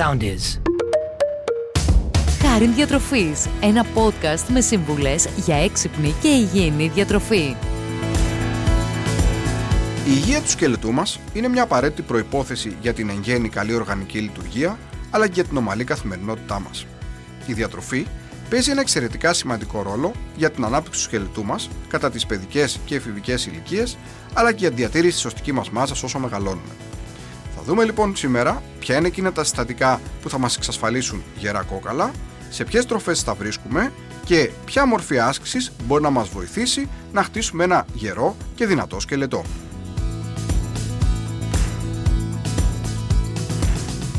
sound is. Χάριν Διατροφής, ένα podcast με σύμβουλες για έξυπνη και υγιεινή διατροφή. Η υγεία του σκελετού μας είναι μια απαραίτητη προπόθεση για την εν γέννη καλή οργανική λειτουργία, αλλά και για την ομαλή καθημερινότητά μας. Η διατροφή παίζει ένα εξαιρετικά σημαντικό ρόλο για την ανάπτυξη του σκελετού μας κατά τις παιδικές και εφηβικές ηλικίες, αλλά και για τη διατήρηση της σωστική μας μάζας όσο μεγαλώνουμε. Θα δούμε λοιπόν σήμερα ποια είναι εκείνα τα συστατικά που θα μας εξασφαλίσουν γερά κόκαλα, σε ποιες τροφές θα βρίσκουμε και ποια μορφή άσκησης μπορεί να μας βοηθήσει να χτίσουμε ένα γερό και δυνατό σκελετό.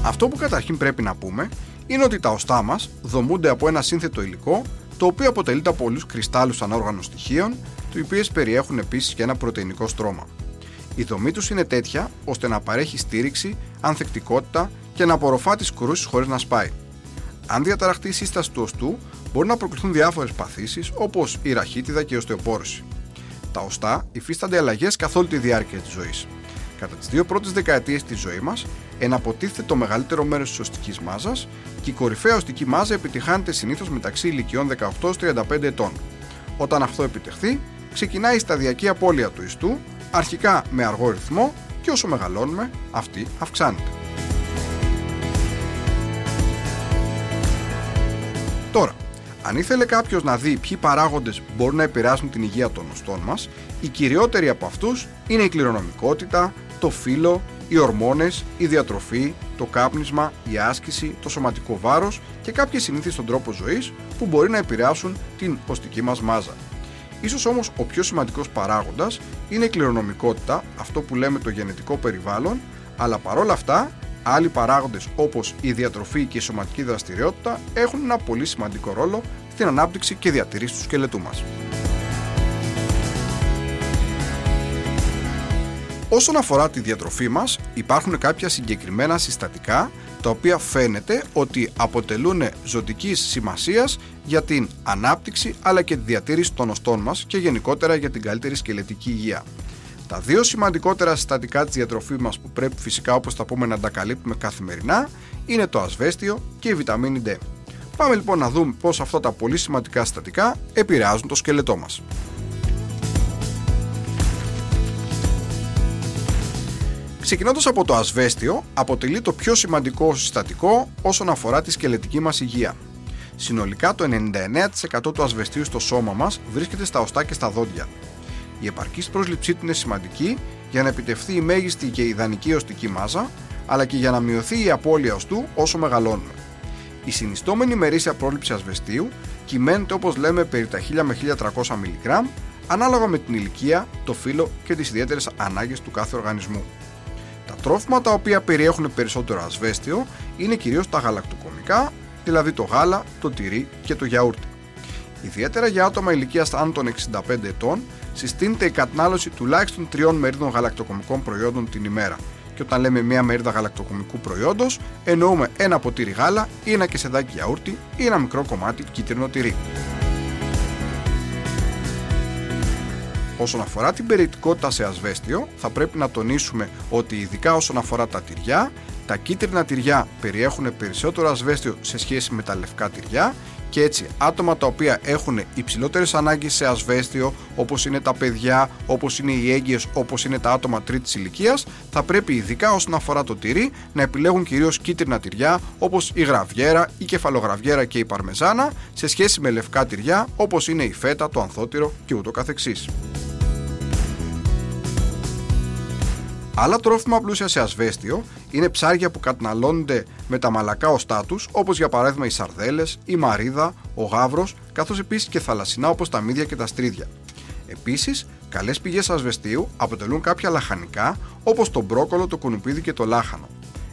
Αυτό που καταρχήν πρέπει να πούμε είναι ότι τα οστά μας δομούνται από ένα σύνθετο υλικό το οποίο αποτελείται από πολλούς κρυστάλλους ανόργανων στοιχείων, οι οποίες περιέχουν επίσης και ένα πρωτεϊνικό στρώμα. Η δομή τους είναι τέτοια ώστε να παρέχει στήριξη, ανθεκτικότητα και να απορροφά τις κρούσεις χωρίς να σπάει. Αν διαταραχτεί η σύσταση του οστού, μπορεί να προκληθούν διάφορες παθήσεις όπως η ραχίτιδα και η οστεοπόρωση. Τα οστά υφίστανται αλλαγές καθ' όλη τη διάρκεια της ζωής. Κατά τις δύο πρώτες δεκαετίες της ζωής μας, εναποτίθεται το μεγαλύτερο μέρος της οστικής μάζας και η κορυφαία οστική μάζα επιτυχάνεται συνήθως μεταξύ ηλικιών 18-35 ετών. Όταν αυτό επιτευχθεί, ξεκινάει η σταδιακή απώλεια του ιστού, αρχικά με αργό ρυθμό και όσο μεγαλώνουμε, αυτή αυξάνεται. Τώρα, αν ήθελε κάποιος να δει ποιοι παράγοντες μπορούν να επηρεάσουν την υγεία των οστών μας, οι κυριότεροι από αυτούς είναι η κληρονομικότητα, το φύλλο, οι ορμόνες, η διατροφή, το κάπνισμα, η άσκηση, το σωματικό βάρος και κάποιες συνήθειες στον τρόπο ζωής που μπορεί να επηρεάσουν την οστική μας μάζα. Ίσως όμως ο πιο σημαντικός παράγοντας είναι η κληρονομικότητα, αυτό που λέμε το γενετικό περιβάλλον, αλλά παρόλα αυτά άλλοι παράγοντες όπως η διατροφή και η σωματική δραστηριότητα έχουν ένα πολύ σημαντικό ρόλο στην ανάπτυξη και διατηρήση του σκελετού μας. Όσον αφορά τη διατροφή μας, υπάρχουν κάποια συγκεκριμένα συστατικά τα οποία φαίνεται ότι αποτελούν ζωτικής σημασίας για την ανάπτυξη αλλά και τη διατήρηση των οστών μας και γενικότερα για την καλύτερη σκελετική υγεία. Τα δύο σημαντικότερα συστατικά της διατροφής μας που πρέπει φυσικά όπως θα πούμε να τα καλύπτουμε καθημερινά είναι το ασβέστιο και η βιταμίνη D. Πάμε λοιπόν να δούμε πώς αυτά τα πολύ σημαντικά συστατικά επηρεάζουν το σκελετό μας. Ξεκινώντας από το ασβέστιο, αποτελεί το πιο σημαντικό συστατικό όσον αφορά τη σκελετική μας υγεία. Συνολικά το 99% του ασβεστίου στο σώμα μας βρίσκεται στα οστά και στα δόντια. Η επαρκής πρόσληψή του είναι σημαντική για να επιτευχθεί η μέγιστη και ιδανική οστική μάζα, αλλά και για να μειωθεί η απώλεια οστού όσο μεγαλώνουμε. Η συνιστόμενη μερίσια πρόληψη ασβεστίου κυμαίνεται όπως λέμε περί τα 1000 με 1300 mg, ανάλογα με την ηλικία, το φύλλο και τις ιδιαίτερες ανάγκες του κάθε οργανισμού. Τα τρόφιμα τα οποία περιέχουν περισσότερο ασβέστιο είναι κυρίως τα γαλακτοκομικά, δηλαδή το γάλα, το τυρί και το γιαούρτι. Ιδιαίτερα για άτομα ηλικίας άνω των 65 ετών, συστήνεται η κατανάλωση τουλάχιστον τριών μερίδων γαλακτοκομικών προϊόντων την ημέρα. Και όταν λέμε μία μερίδα γαλακτοκομικού προϊόντος, εννοούμε ένα ποτήρι γάλα ή ένα κεσεδάκι γιαούρτι ή ένα μικρό κομμάτι κίτρινο τυρί. Όσον αφορά την περιεκτικότητα σε ασβέστιο, θα πρέπει να τονίσουμε ότι ειδικά όσον αφορά τα τυριά, τα κίτρινα τυριά περιέχουν περισσότερο ασβέστιο σε σχέση με τα λευκά τυριά και έτσι άτομα τα οποία έχουν υψηλότερες ανάγκες σε ασβέστιο, όπως είναι τα παιδιά, όπως είναι οι έγκυες, όπως είναι τα άτομα τρίτης ηλικίας, θα πρέπει ειδικά όσον αφορά το τυρί να επιλέγουν κυρίως κίτρινα τυριά, όπως η γραβιέρα, η κεφαλογραβιέρα και η παρμεζάνα, σε σχέση με λευκά τυριά, όπως είναι η φέτα, το ανθότυρο και ούτω καθεξής. Άλλα τρόφιμα πλούσια σε ασβέστιο είναι ψάρια που καταναλώνονται με τα μαλακά οστά τους, όπως για παράδειγμα οι σαρδέλες, η μαρίδα, ο γάβρος, καθώς επίσης και θαλασσινά όπως τα μύδια και τα στρίδια. Επίσης, καλές πηγές ασβεστίου αποτελούν κάποια λαχανικά όπως το μπρόκολο, το κουνουπίδι και το λάχανο.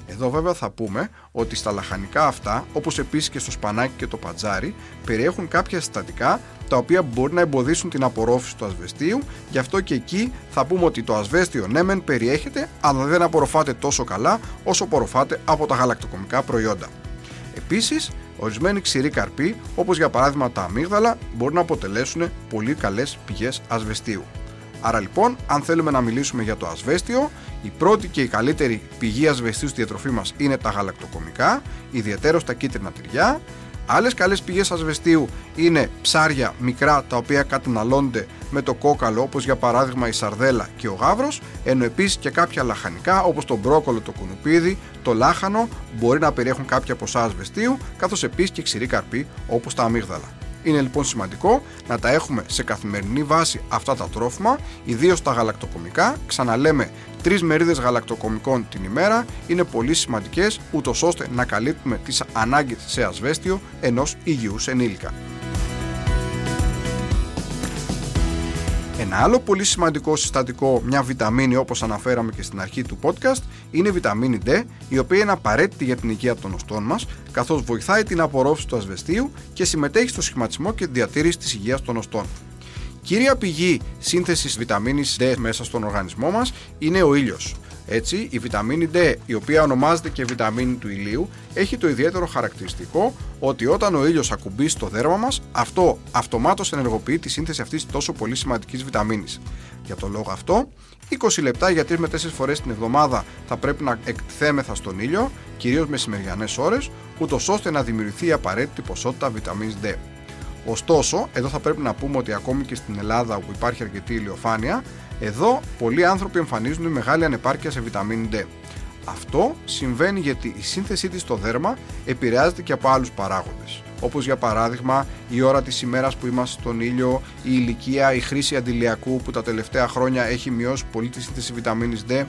Εδώ βέβαια θα πούμε ότι στα λαχανικά αυτά, όπως επίσης και στο σπανάκι και το πατζάρι, περιέχουν κάποια συστατικά τα οποία μπορεί να εμποδίσουν την απορρόφηση του ασβεστίου, γι' αυτό και εκεί θα πούμε ότι το ασβέστιο ναι μεν περιέχεται, αλλά δεν απορροφάται τόσο καλά όσο απορροφάται από τα γαλακτοκομικά προϊόντα. Επίσης, ορισμένοι ξηροί καρποί, όπως για παράδειγμα τα αμύγδαλα, μπορούν να αποτελέσουν πολύ καλές πηγές ασβεστίου. Άρα λοιπόν, αν θέλουμε να μιλήσουμε για το ασβέστιο, Η πρώτη και η καλύτερη πηγή ασβεστίου στη διατροφή μας είναι τα γαλακτοκομικά, ιδιαίτερα τα κίτρινα τυριά. Άλλες καλές πηγές ασβεστίου είναι ψάρια μικρά τα οποία καταναλώνται με το κόκαλο, όπως για παράδειγμα η σαρδέλα και ο γάβρος, ενώ επίσης και κάποια λαχανικά όπως το μπρόκολο, το κουνουπίδι, το λάχανο μπορεί να περιέχουν κάποια ποσά ασβεστίου, καθώς επίσης και ξηρή καρπή όπως τα αμύγδαλα. Είναι λοιπόν σημαντικό να τα έχουμε σε καθημερινή βάση αυτά τα τρόφιμα, ιδίως τα γαλακτοκομικά. Ξαναλέμε, τρεις μερίδες γαλακτοκομικών την ημέρα είναι πολύ σημαντικές, ούτως ώστε να καλύπτουμε τις ανάγκες σε ασβέστιο ενός υγιούς ενήλικα. Ένα άλλο πολύ σημαντικό συστατικό, μια βιταμίνη όπως αναφέραμε και στην αρχή του podcast, είναι η βιταμίνη D, η οποία είναι απαραίτητη για την υγεία των οστών μας, καθώς βοηθάει την απορρόφηση του ασβεστίου και συμμετέχει στο σχηματισμό και τη διατήρηση της υγείας των οστών. Κύρια πηγή σύνθεσης βιταμίνης D μέσα στον οργανισμό μας είναι ο ήλιος. Έτσι, η βιταμίνη D, η οποία ονομάζεται και βιταμίνη του ηλίου, έχει το ιδιαίτερο χαρακτηριστικό ότι όταν ο ήλιος ακουμπήσει στο δέρμα μας, αυτό αυτομάτως ενεργοποιεί τη σύνθεση αυτής τόσο πολύ σημαντικής βιταμίνης. Για τον λόγο αυτό, 20 λεπτά για 3 με 4 φορές την εβδομάδα θα πρέπει να εκτιθέμεθα στον ήλιο, κυρίως μεσημεριανές ώρες, ούτως ώστε να δημιουργηθεί η απαραίτητη ποσότητα βιταμίνης D. Ωστόσο, εδώ θα πρέπει να πούμε ότι ακόμη και στην Ελλάδα όπου υπάρχει αρκετή ηλιοφάνεια, εδώ πολλοί άνθρωποι εμφανίζουν μεγάλη ανεπάρκεια σε βιταμίνη D. Αυτό συμβαίνει γιατί η σύνθεσή της στο δέρμα επηρεάζεται και από άλλους παράγοντες. Όπως για παράδειγμα η ώρα της ημέρας που είμαστε στον ήλιο, η ηλικία, η χρήση αντιλιακού που τα τελευταία χρόνια έχει μειώσει πολύ τη σύνθεση βιταμίνης D.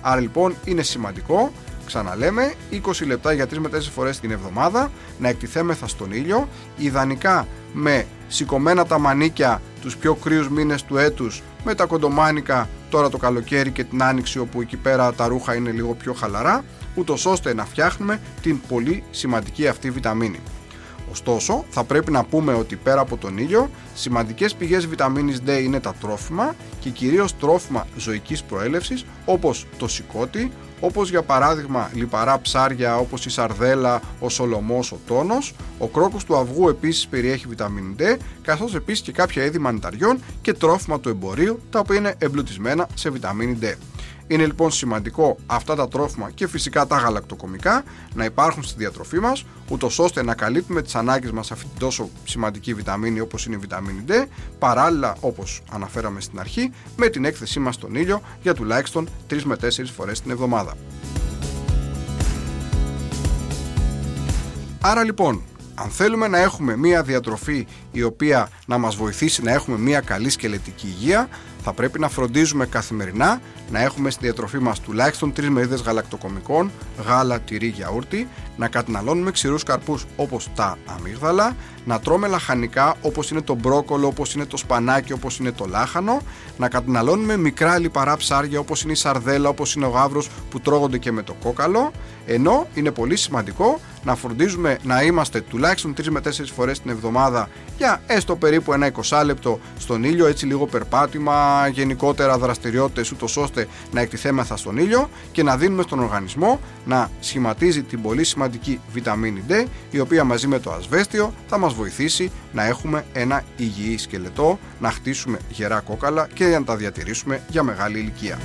Άρα λοιπόν είναι σημαντικό Ξαναλέμε, 20 λεπτά για 3 με 4 φορές την εβδομάδα να εκτιθέμεθα στον ήλιο, ιδανικά με σηκωμένα τα μανίκια τους πιο κρύους μήνες του έτους με τα κοντομάνικα τώρα το καλοκαίρι και την άνοιξη όπου εκεί πέρα τα ρούχα είναι λίγο πιο χαλαρά ούτως ώστε να φτιάχνουμε την πολύ σημαντική αυτή βιταμίνη. Ωστόσο, θα πρέπει να πούμε ότι πέρα από τον ήλιο, σημαντικές πηγές βιταμίνης D είναι τα τρόφιμα και κυρίως τρόφιμα ζωικής προέλευσης όπως το σηκώτη, όπως για παράδειγμα λιπαρά ψάρια όπως η σαρδέλα, ο σολομός, ο τόνος. Ο κρόκος του αυγού επίσης περιέχει βιταμίνη D, καθώς επίσης και κάποια είδη μανιταριών και τρόφιμα του εμπορίου, τα οποία είναι εμπλουτισμένα σε βιταμίνη D. Είναι λοιπόν σημαντικό αυτά τα τρόφιμα και φυσικά τα γαλακτοκομικά να υπάρχουν στη διατροφή μας, ούτως ώστε να καλύπτουμε τις ανάγκες μας αυτή την τόσο σημαντική βιταμίνη όπως είναι η βιταμίνη D, παράλληλα όπως αναφέραμε στην αρχή, με την έκθεσή μας στον ήλιο για τουλάχιστον 3 με 4 φορές την εβδομάδα. Άρα λοιπόν, αν θέλουμε να έχουμε μία διατροφή η οποία να μας βοηθήσει να έχουμε μία καλή σκελετική υγεία, θα πρέπει να φροντίζουμε καθημερινά να έχουμε στη διατροφή μας τουλάχιστον 3 μερίδες γαλακτοκομικών, γάλα, τυρί, γιαούρτι, να καταναλώνουμε ξηρούς καρπούς όπως τα αμύγδαλα, να τρώμε λαχανικά όπως είναι το μπρόκολο, όπως είναι το σπανάκι, όπως είναι το λάχανο, να καταναλώνουμε μικρά λιπαρά ψάρια όπως είναι η σαρδέλα, όπως είναι ο γάβρος που τρώγονται και με το κόκαλο, ενώ είναι πολύ σημαντικό να φροντίζουμε να είμαστε τουλάχιστον 3 με 4 φορές την εβδομάδα για έστω περίπου ένα 20 λεπτό στον ήλιο, έτσι λίγο περπάτημα, γενικότερα δραστηριότητες ούτως ώστε να εκτιθέμεθα στον ήλιο και να δίνουμε στον οργανισμό να σχηματίζει την πολύ σημαντική βιταμίνη D η οποία μαζί με το ασβέστιο θα μας βοηθήσει να έχουμε ένα υγιή σκελετό, να χτίσουμε γερά κόκαλα και να τα διατηρήσουμε για μεγάλη ηλικία.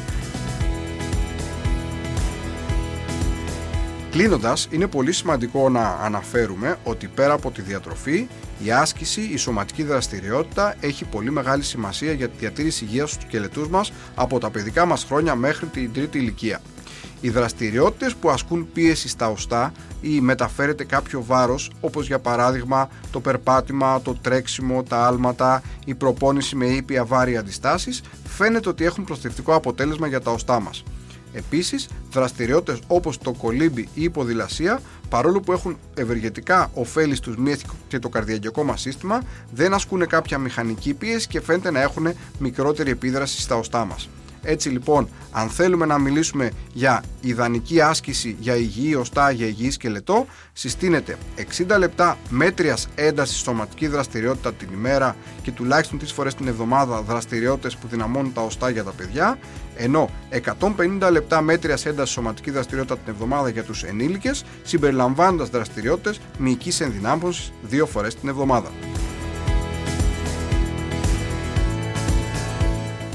Κλείνοντας, είναι πολύ σημαντικό να αναφέρουμε ότι πέρα από τη διατροφή, η άσκηση, η σωματική δραστηριότητα έχει πολύ μεγάλη σημασία για τη διατήρηση υγείας στους σκελετούς μας από τα παιδικά μας χρόνια μέχρι την τρίτη ηλικία. Οι δραστηριότητες που ασκούν πίεση στα οστά ή μεταφέρεται κάποιο βάρος όπως για παράδειγμα το περπάτημα, το τρέξιμο, τα άλματα, η προπόνηση με ήπια βάρη αντιστάσεις φαίνεται ότι έχουν προστιευτικό αποτέλεσμα για τα οστά μας. Επίσης, δραστηριότητες όπως το κολύμπι ή η ποδηλασία, παρόλο που έχουν ευεργετικά ωφέλη στους μύεθ και το καρδιακό μας σύστημα, δεν ασκούν κάποια μηχανική πίεση και φαίνεται να έχουν μικρότερη επίδραση στα οστά μας. Έτσι λοιπόν, αν θέλουμε να μιλήσουμε για ιδανική άσκηση για υγιή οστά, για υγιή σκελετό, συστήνεται 60 λεπτά μέτριας έντασης σωματική δραστηριότητα την ημέρα και τουλάχιστον 3 φορές την εβδομάδα δραστηριότητες που δυναμώνουν τα οστά για τα παιδιά, ενώ 150 λεπτά μέτριας έντασης σωματική δραστηριότητα την εβδομάδα για τους ενήλικες, συμπεριλαμβάνοντας δραστηριότητες μυϊκής ενδυνάμωσης 2 φορές την εβδομάδα.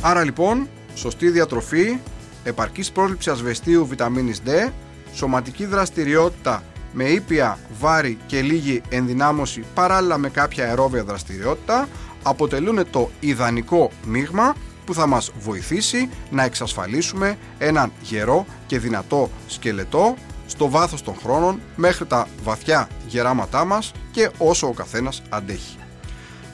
Άρα λοιπόν, σωστή διατροφή, επαρκής πρόληψη ασβεστίου βιταμίνης D, σωματική δραστηριότητα με ήπια βάρη και λίγη ενδυνάμωση παράλληλα με κάποια αερόβια δραστηριότητα αποτελούν το ιδανικό μείγμα που θα μας βοηθήσει να εξασφαλίσουμε έναν γερό και δυνατό σκελετό στο βάθος των χρόνων μέχρι τα βαθιά γεράματά μας και όσο ο καθένας αντέχει.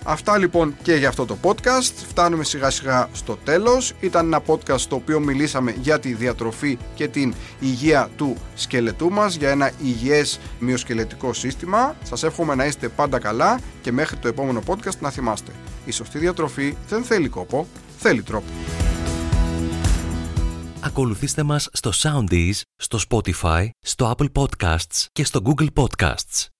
Αυτά λοιπόν και για αυτό το podcast. Φτάνουμε σιγά σιγά στο τέλος. Ήταν ένα podcast στο οποίο μιλήσαμε για τη διατροφή και την υγεία του σκελετού μας, για ένα υγιές μυοσκελετικό σύστημα. Σας εύχομαι να είστε πάντα καλά και μέχρι το επόμενο podcast να θυμάστε. Η σωστή διατροφή δεν θέλει κόπο, θέλει τρόπο. Ακολουθήστε μας στο Soundees, στο Spotify, στο Apple Podcasts και στο Google Podcasts.